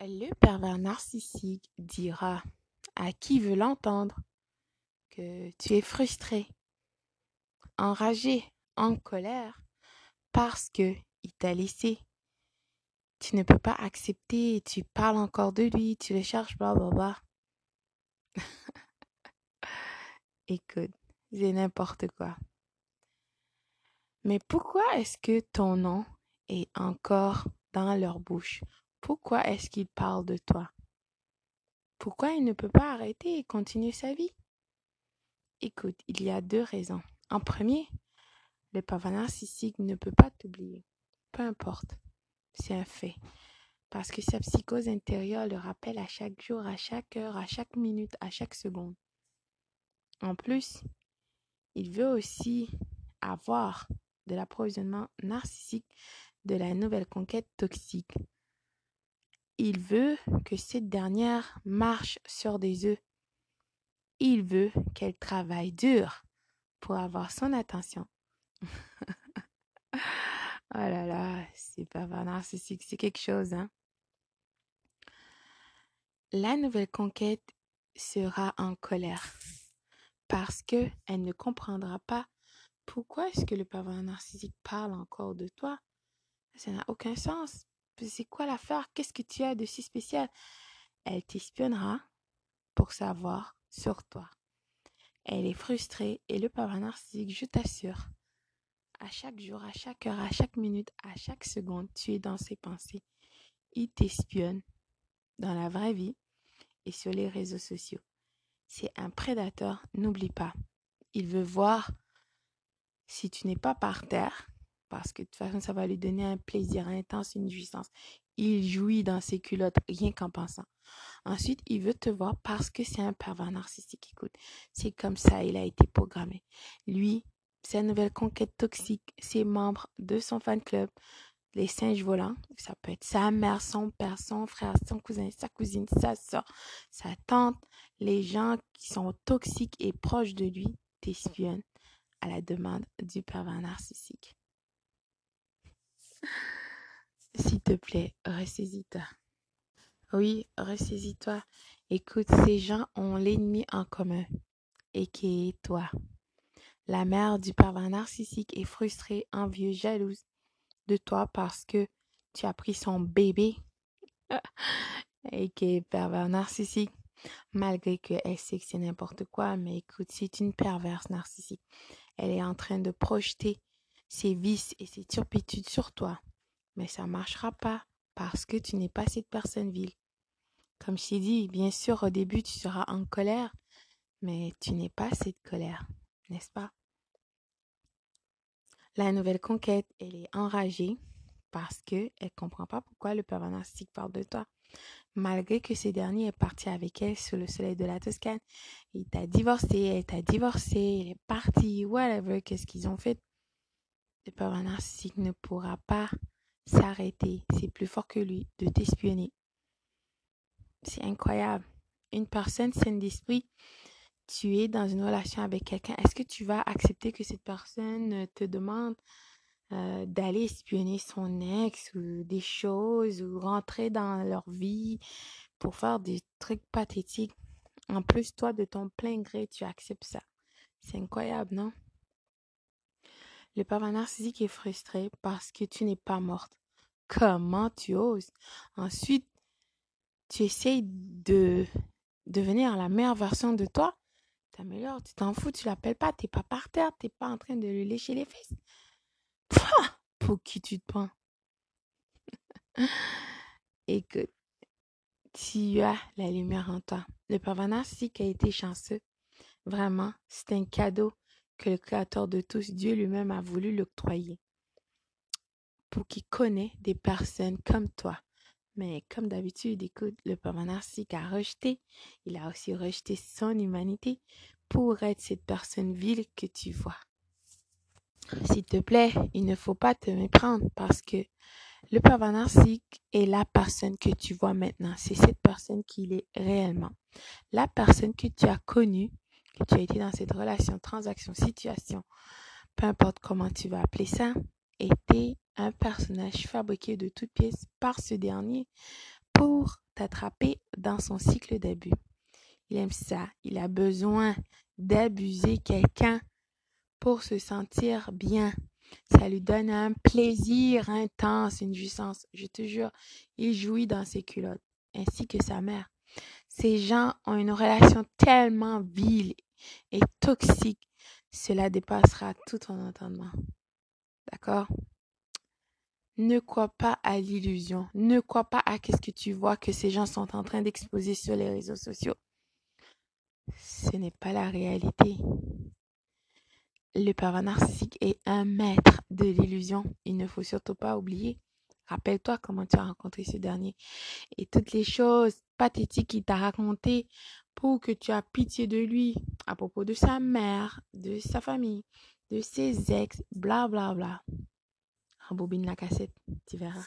Le pervers narcissique dira à qui veut l'entendre que tu es frustré, enragé, en colère parce que il t'a laissé. Tu ne peux pas accepter, tu parles encore de lui, tu le cherches, blablabla. Écoute, c'est n'importe quoi. Mais pourquoi est-ce que ton nom est encore dans leur bouche? Pourquoi est-ce qu'ils parlent de toi? Pourquoi il ne peut pas arrêter et continuer sa vie? Écoute, il y a deux raisons. En premier, le pervers narcissique ne peut pas t'oublier. Peu importe. C'est un fait. Parce que sa psychose intérieure le rappelle à chaque jour, à chaque heure, à chaque minute, à chaque seconde. En plus, il veut aussi avoir de l'approvisionnement narcissique de la nouvelle conquête toxique. Il veut que cette dernière marche sur des œufs. Il veut qu'elle travaille dur pour avoir son attention. oh là là, c'est pas narcissique, c'est quelque chose, hein. La nouvelle conquête sera en colère parce que elle ne comprendra pas pourquoi est-ce que le pervers narcissique parle encore de toi. Ça n'a aucun sens. C'est quoi l'affaire? Qu'est-ce que tu as de si spécial? Elle t'espionnera pour savoir sur toi. Elle est frustrée et le pervers narcissique, je t'assure, à chaque jour, à chaque heure, à chaque minute, à chaque seconde, tu es dans ses pensées. Il t'espionne dans la vraie vie et sur les réseaux sociaux. C'est un prédateur, n'oublie pas. Il veut voir si tu n'es pas par terre, parce que de toute façon, ça va lui donner un plaisir intense, une jouissance. Il jouit dans ses culottes rien qu'en pensant. Ensuite, il veut te voir parce que c'est un pervers narcissique. Écoute, c'est comme ça, il a été programmé. Lui, sa nouvelle conquête toxique, ses membres de son fan club, les singes volants, ça peut être sa mère, son père, son frère, son cousin, sa cousine, sa soeur, sa tante, les gens qui sont toxiques et proches de lui t'espionnent à la demande du pervers narcissique. S'il te plaît, ressaisis-toi. Oui, ressaisis-toi. Écoute, ces gens ont l'ennemi en commun, et qui est toi. La mère du pervers narcissique est frustrée, envieuse, jalouse de toi parce que tu as pris son bébé et qui est pervers narcissique malgré qu'elle sait que c'est n'importe quoi, mais écoute, c'est une perverse narcissique. Elle est en train de projeter ses vices et ses turpitudes sur toi. Mais ça marchera pas parce que tu n'es pas cette personne vile. Comme je t'ai dit, bien sûr, au début, tu seras en colère, mais tu n'es pas cette colère, n'est-ce pas? La nouvelle conquête, elle est enragée parce qu'elle ne comprend pas pourquoi le pervers narcissique parle de toi malgré que ce dernier est parti avec elle sur le soleil de la Toscane. Il t'a divorcé, elle t'a divorcé, il est parti, whatever, qu'est-ce qu'ils ont fait? Le pervers narcissique ne pourra pas s'arrêter. C'est plus fort que lui de t'espionner. C'est incroyable. Une personne saine d'esprit, tu es dans une relation avec quelqu'un. Est-ce que tu vas accepter que cette personne te demande euh, d'aller espionner son ex ou des choses ou rentrer dans leur vie pour faire des trucs pathétiques? En plus, toi, de ton plein gré, tu acceptes ça. C'est incroyable, non? Le pervers est frustré parce que tu n'es pas morte. Comment tu oses? Ensuite, tu essayes de devenir la meilleure version de toi. T'améliores, tu t'en fous, tu l'appelles pas, t'es pas par terre, t'es pas en train de lui lécher les fesses. Pour qui tu te prends? Écoute, tu as la lumière en toi. Le pervers a été chanceux. Vraiment, c'est un cadeau le Créateur de tous, Dieu lui-même, a voulu l'octroyer. Pour qu'il connaît des personnes comme toi. Mais comme d'habitude, écoute, le pervers narcissique a rejeté. Il a aussi rejeté son humanité pour être cette personne vile que tu vois. S'il te plaît, il ne faut pas te méprendre parce que le pervers narcissique est la personne que tu vois maintenant. C'est cette personne qu'il est réellement. La personne que tu as connue, que tu as été dans cette relation, transaction, situation, peu importe comment tu vas appeler ça, était un personnage fabriqué de toutes pièces par ce dernier pour t'attraper dans son cycle d'abus. Il aime ça. Il a besoin d'abuser quelqu'un pour se sentir bien. Ça lui donne un plaisir intense, une jouissance. Je te jure, il jouit dans ses culottes, ainsi que sa mère. Ces gens ont une relation tellement vile et toxique, cela dépassera tout ton entendement. D'accord? Ne crois pas à l'illusion. Ne crois pas à ce que tu vois que ces gens sont en train d'exposer sur les réseaux sociaux. Ce n'est pas la réalité. Le pervers est un maître de l'illusion. Il ne faut surtout pas oublier. Rappelle-toi comment tu as rencontré ce dernier et toutes les choses pathétiques qu'il t'a racontées pour que tu aies pitié de lui à propos de sa mère, de sa famille, de ses ex, bla bla bla. Rembobine la cassette, tu verras.